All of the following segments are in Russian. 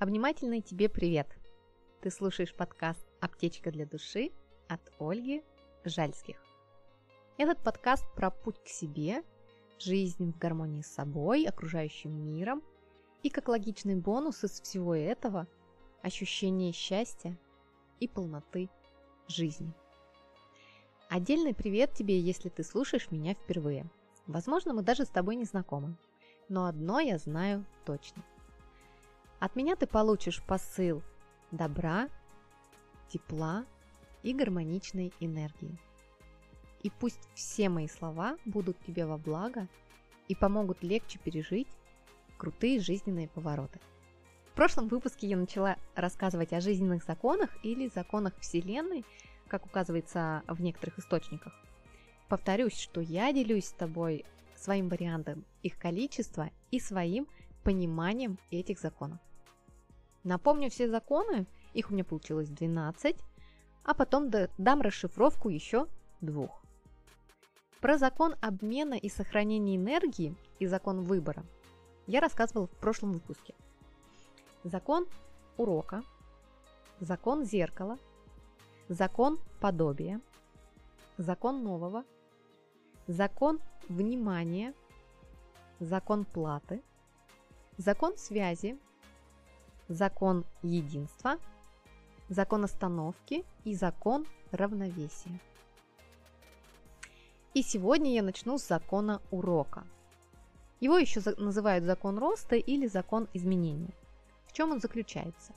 Обнимательный тебе привет! Ты слушаешь подкаст «Аптечка для души» от Ольги Жальских. Этот подкаст про путь к себе, жизнь в гармонии с собой, окружающим миром и как логичный бонус из всего этого – ощущение счастья и полноты жизни. Отдельный привет тебе, если ты слушаешь меня впервые. Возможно, мы даже с тобой не знакомы. Но одно я знаю точно – от меня ты получишь посыл добра, тепла и гармоничной энергии. И пусть все мои слова будут тебе во благо и помогут легче пережить крутые жизненные повороты. В прошлом выпуске я начала рассказывать о жизненных законах или законах Вселенной, как указывается в некоторых источниках. Повторюсь, что я делюсь с тобой своим вариантом их количества и своим пониманием этих законов. Напомню все законы, их у меня получилось 12, а потом дам расшифровку еще двух. Про закон обмена и сохранения энергии и закон выбора я рассказывала в прошлом выпуске. Закон урока, закон зеркала, закон подобия, закон нового, закон внимания, закон платы, закон связи, закон единства, закон остановки и закон равновесия. И сегодня я начну с закона урока. Его еще называют закон роста или закон изменения. В чем он заключается?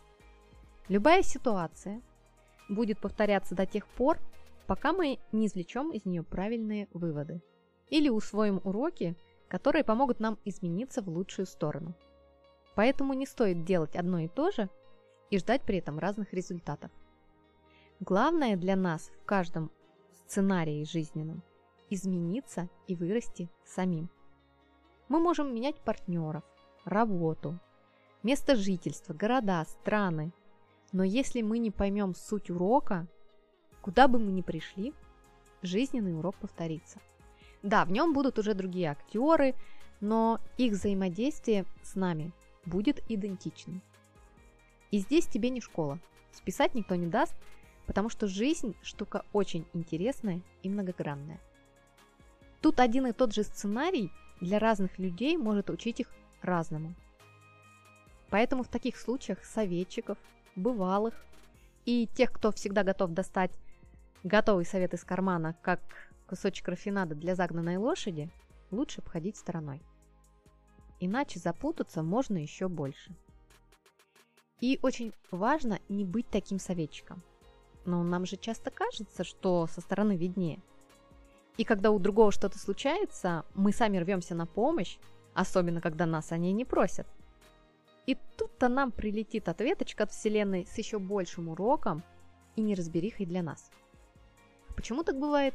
Любая ситуация будет повторяться до тех пор, пока мы не извлечем из нее правильные выводы или усвоим уроки, которые помогут нам измениться в лучшую сторону – Поэтому не стоит делать одно и то же и ждать при этом разных результатов. Главное для нас в каждом сценарии жизненном – измениться и вырасти самим. Мы можем менять партнеров, работу, место жительства, города, страны. Но если мы не поймем суть урока, куда бы мы ни пришли, жизненный урок повторится. Да, в нем будут уже другие актеры, но их взаимодействие с нами будет идентичным. И здесь тебе не школа. Списать никто не даст, потому что жизнь штука очень интересная и многогранная. Тут один и тот же сценарий для разных людей может учить их разному. Поэтому в таких случаях советчиков, бывалых и тех, кто всегда готов достать готовый совет из кармана, как кусочек рафинада для загнанной лошади, лучше обходить стороной иначе запутаться можно еще больше. И очень важно не быть таким советчиком. Но нам же часто кажется, что со стороны виднее. И когда у другого что-то случается, мы сами рвемся на помощь, особенно когда нас о ней не просят. И тут-то нам прилетит ответочка от Вселенной с еще большим уроком и неразберихой для нас. Почему так бывает?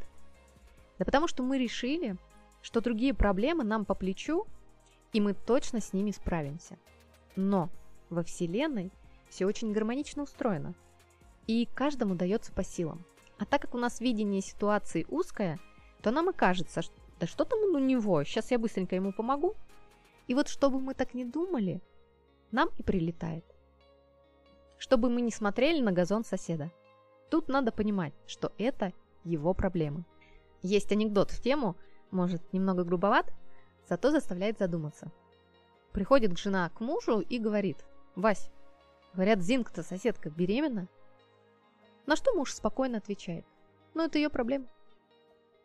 Да потому что мы решили, что другие проблемы нам по плечу и мы точно с ними справимся. Но во Вселенной все очень гармонично устроено, и каждому дается по силам. А так как у нас видение ситуации узкое, то нам и кажется, что да что там у него, сейчас я быстренько ему помогу. И вот чтобы мы так не думали, нам и прилетает. Чтобы мы не смотрели на газон соседа. Тут надо понимать, что это его проблемы. Есть анекдот в тему, может, немного грубоват, зато заставляет задуматься. Приходит жена к мужу и говорит, «Вась, говорят, Зинка-то соседка беременна?» На что муж спокойно отвечает, «Ну, это ее проблема».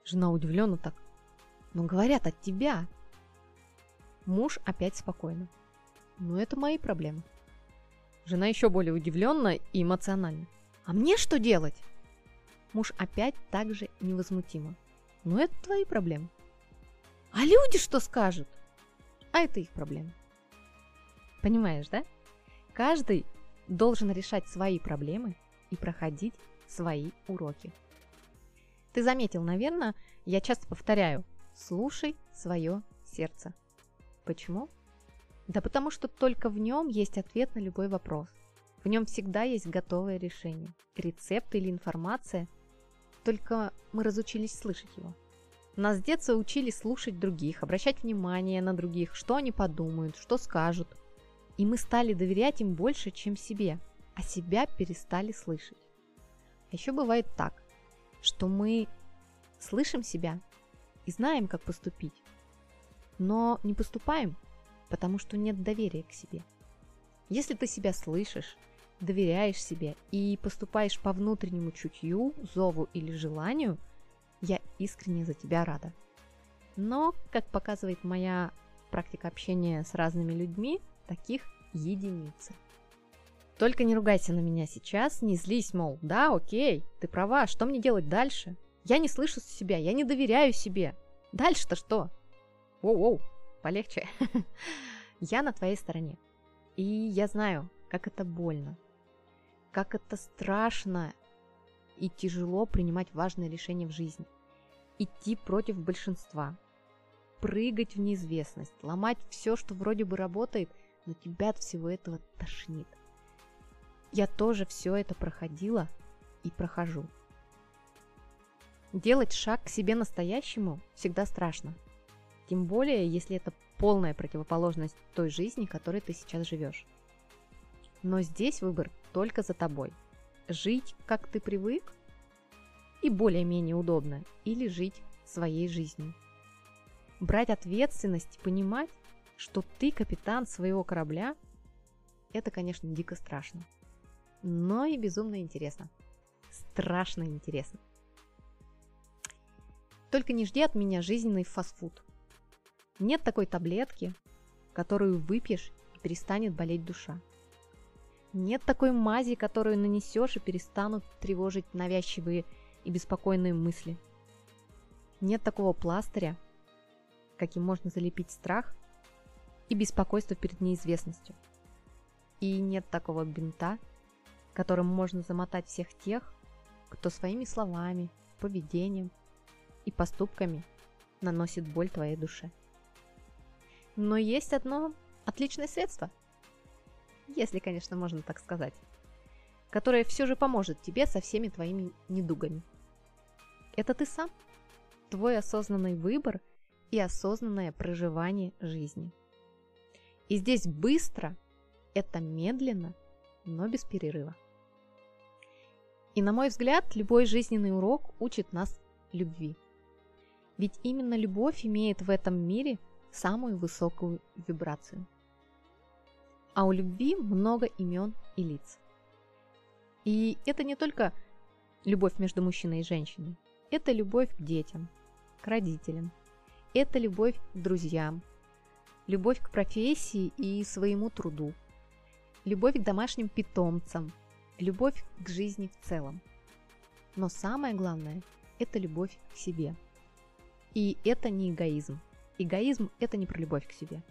Жена удивленно так, «Но говорят от тебя». Муж опять спокойно, «Ну, это мои проблемы». Жена еще более удивленно и эмоционально, «А мне что делать?» Муж опять также невозмутимо, «Ну, это твои проблемы». А люди что скажут? А это их проблема. Понимаешь, да? Каждый должен решать свои проблемы и проходить свои уроки. Ты заметил, наверное, я часто повторяю, слушай свое сердце. Почему? Да потому что только в нем есть ответ на любой вопрос. В нем всегда есть готовое решение, рецепт или информация, только мы разучились слышать его. Нас с детства учили слушать других, обращать внимание на других, что они подумают, что скажут. И мы стали доверять им больше, чем себе, а себя перестали слышать. А еще бывает так, что мы слышим себя и знаем, как поступить, но не поступаем, потому что нет доверия к себе. Если ты себя слышишь, доверяешь себе и поступаешь по внутреннему чутью, зову или желанию, я искренне за тебя рада. Но, как показывает моя практика общения с разными людьми, таких единицы. Только не ругайся на меня сейчас, не злись, мол, да, окей, ты права, что мне делать дальше? Я не слышу себя, я не доверяю себе. Дальше-то что? Воу-воу, полегче. Я на твоей стороне. И я знаю, как это больно, как это страшно и тяжело принимать важные решения в жизни. Идти против большинства, прыгать в неизвестность, ломать все, что вроде бы работает, но тебя от всего этого тошнит. Я тоже все это проходила и прохожу. Делать шаг к себе настоящему всегда страшно. Тем более, если это полная противоположность той жизни, которой ты сейчас живешь. Но здесь выбор только за тобой. Жить, как ты привык, и более-менее удобно, или жить своей жизнью. Брать ответственность, понимать, что ты капитан своего корабля, это, конечно, дико страшно. Но и безумно интересно. Страшно интересно. Только не жди от меня жизненный фастфуд. Нет такой таблетки, которую выпьешь и перестанет болеть душа. Нет такой мази, которую нанесешь и перестанут тревожить навязчивые и беспокойные мысли. Нет такого пластыря, каким можно залепить страх и беспокойство перед неизвестностью. И нет такого бинта, которым можно замотать всех тех, кто своими словами, поведением и поступками наносит боль твоей душе. Но есть одно отличное средство, если, конечно, можно так сказать, которое все же поможет тебе со всеми твоими недугами. Это ты сам, твой осознанный выбор и осознанное проживание жизни. И здесь быстро – это медленно, но без перерыва. И на мой взгляд, любой жизненный урок учит нас любви. Ведь именно любовь имеет в этом мире самую высокую вибрацию. А у любви много имен и лиц. И это не только любовь между мужчиной и женщиной. Это любовь к детям, к родителям. Это любовь к друзьям. Любовь к профессии и своему труду. Любовь к домашним питомцам. Любовь к жизни в целом. Но самое главное – это любовь к себе. И это не эгоизм. Эгоизм – это не про любовь к себе.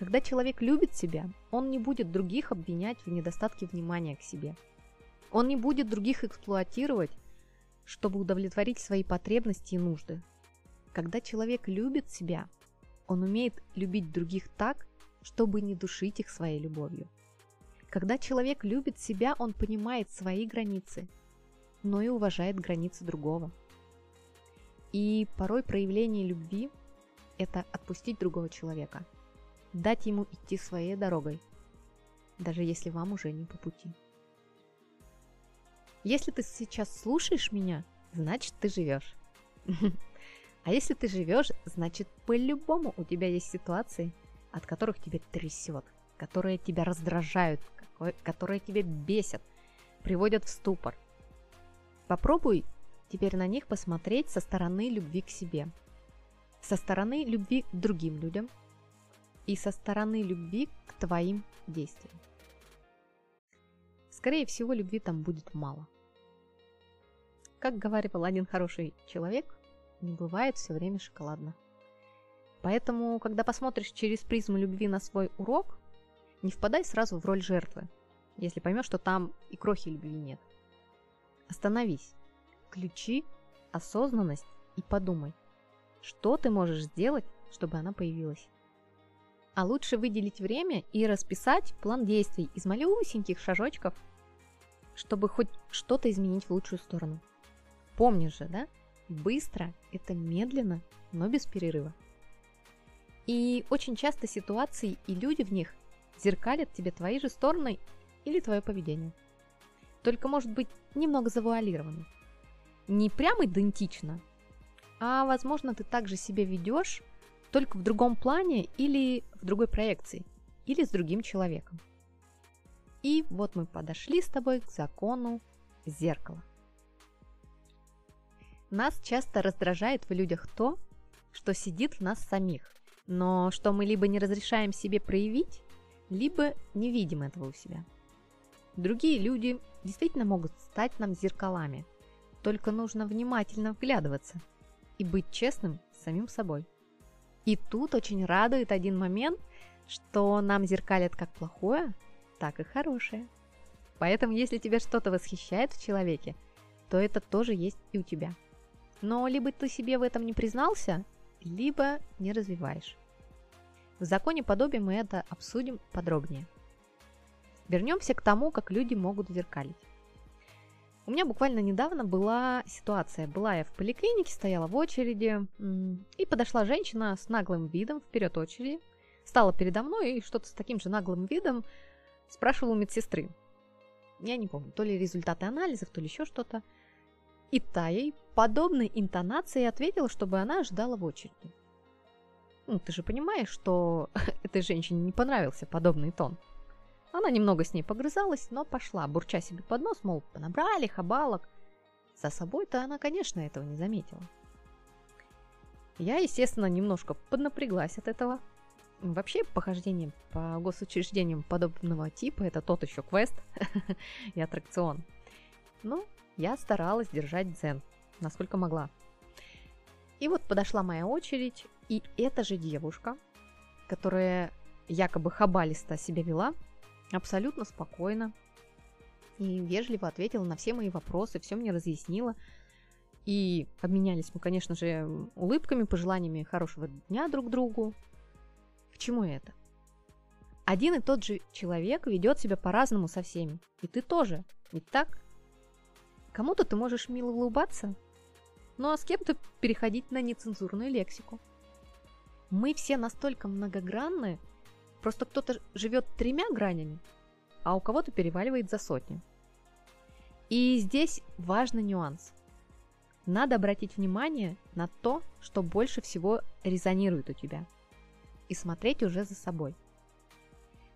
Когда человек любит себя, он не будет других обвинять в недостатке внимания к себе. Он не будет других эксплуатировать, чтобы удовлетворить свои потребности и нужды. Когда человек любит себя, он умеет любить других так, чтобы не душить их своей любовью. Когда человек любит себя, он понимает свои границы, но и уважает границы другого. И порой проявление любви это отпустить другого человека, дать ему идти своей дорогой, даже если вам уже не по пути. Если ты сейчас слушаешь меня, значит ты живешь. А если ты живешь, значит по-любому у тебя есть ситуации, от которых тебя трясет, которые тебя раздражают, которые тебя бесят, приводят в ступор. Попробуй теперь на них посмотреть со стороны любви к себе – со стороны любви к другим людям и со стороны любви к твоим действиям. Скорее всего, любви там будет мало. Как говорил один хороший человек, не бывает все время шоколадно. Поэтому, когда посмотришь через призму любви на свой урок, не впадай сразу в роль жертвы, если поймешь, что там и крохи любви нет. Остановись, включи осознанность и подумай, что ты можешь сделать, чтобы она появилась? А лучше выделить время и расписать план действий из малюсеньких шажочков, чтобы хоть что-то изменить в лучшую сторону. Помнишь же, да? Быстро – это медленно, но без перерыва. И очень часто ситуации и люди в них зеркалят тебе твои же стороны или твое поведение. Только может быть немного завуалированный. Не прямо идентично, а возможно ты также себя ведешь только в другом плане или в другой проекции, или с другим человеком. И вот мы подошли с тобой к закону зеркала. Нас часто раздражает в людях то, что сидит в нас самих, но что мы либо не разрешаем себе проявить, либо не видим этого у себя. Другие люди действительно могут стать нам зеркалами, только нужно внимательно вглядываться и быть честным с самим собой. И тут очень радует один момент, что нам зеркалят как плохое, так и хорошее. Поэтому если тебя что-то восхищает в человеке, то это тоже есть и у тебя. Но либо ты себе в этом не признался, либо не развиваешь. В законе подобия мы это обсудим подробнее. Вернемся к тому, как люди могут зеркалить. У меня буквально недавно была ситуация. Была я в поликлинике, стояла в очереди, и подошла женщина с наглым видом вперед очереди, стала передо мной и что-то с таким же наглым видом спрашивала у медсестры. Я не помню, то ли результаты анализов, то ли еще что-то. И та ей подобной интонацией ответила, чтобы она ждала в очереди. Ну, ты же понимаешь, что этой женщине не понравился подобный тон. Она немного с ней погрызалась, но пошла, бурча себе под нос, мол, понабрали хабалок. За собой-то она, конечно, этого не заметила. Я, естественно, немножко поднапряглась от этого. Вообще, похождение по госучреждениям подобного типа – это тот еще квест и аттракцион. Но я старалась держать дзен, насколько могла. И вот подошла моя очередь, и эта же девушка, которая якобы хабалисто себя вела, абсолютно спокойно и вежливо ответила на все мои вопросы, все мне разъяснила. И обменялись мы, конечно же, улыбками, пожеланиями хорошего дня друг другу. К чему это? Один и тот же человек ведет себя по-разному со всеми. И ты тоже. Ведь так? Кому-то ты можешь мило улыбаться, ну а с кем-то переходить на нецензурную лексику. Мы все настолько многогранны, просто кто-то живет тремя гранями, а у кого-то переваливает за сотню. И здесь важный нюанс. Надо обратить внимание на то, что больше всего резонирует у тебя, и смотреть уже за собой.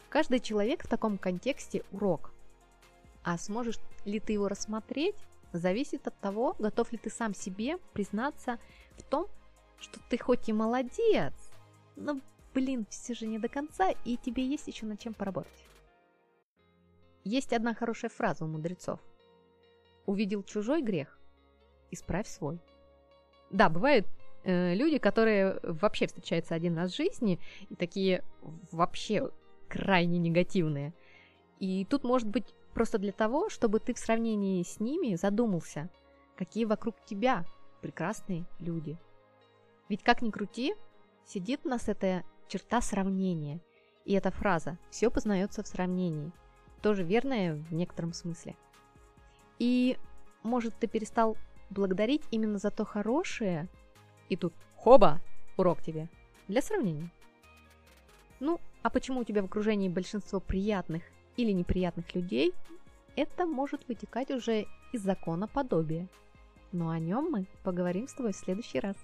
Каждый человек в таком контексте урок, а сможешь ли ты его рассмотреть, зависит от того, готов ли ты сам себе признаться в том, что ты хоть и молодец, но, блин, все же не до конца, и тебе есть еще над чем поработать. Есть одна хорошая фраза у мудрецов. Увидел чужой грех, исправь свой. Да, бывают э, люди, которые вообще встречаются один раз в жизни, и такие вообще крайне негативные. И тут может быть Просто для того, чтобы ты в сравнении с ними задумался, какие вокруг тебя прекрасные люди. Ведь как ни крути, сидит у нас эта черта сравнения. И эта фраза «все познается в сравнении» тоже верная в некотором смысле. И, может, ты перестал благодарить именно за то хорошее, и тут хоба, урок тебе, для сравнения. Ну, а почему у тебя в окружении большинство приятных или неприятных людей, это может вытекать уже из закона подобия. Но о нем мы поговорим с тобой в следующий раз.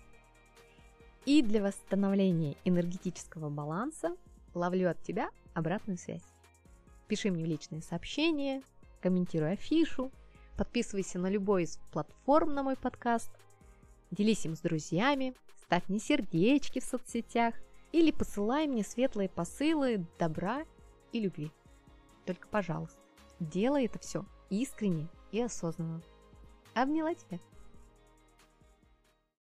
И для восстановления энергетического баланса ловлю от тебя обратную связь. Пиши мне в личные сообщения, комментируй афишу, подписывайся на любой из платформ на мой подкаст, делись им с друзьями, ставь мне сердечки в соцсетях или посылай мне светлые посылы добра и любви. Только, пожалуйста, делай это все искренне и осознанно. Обняла тебя.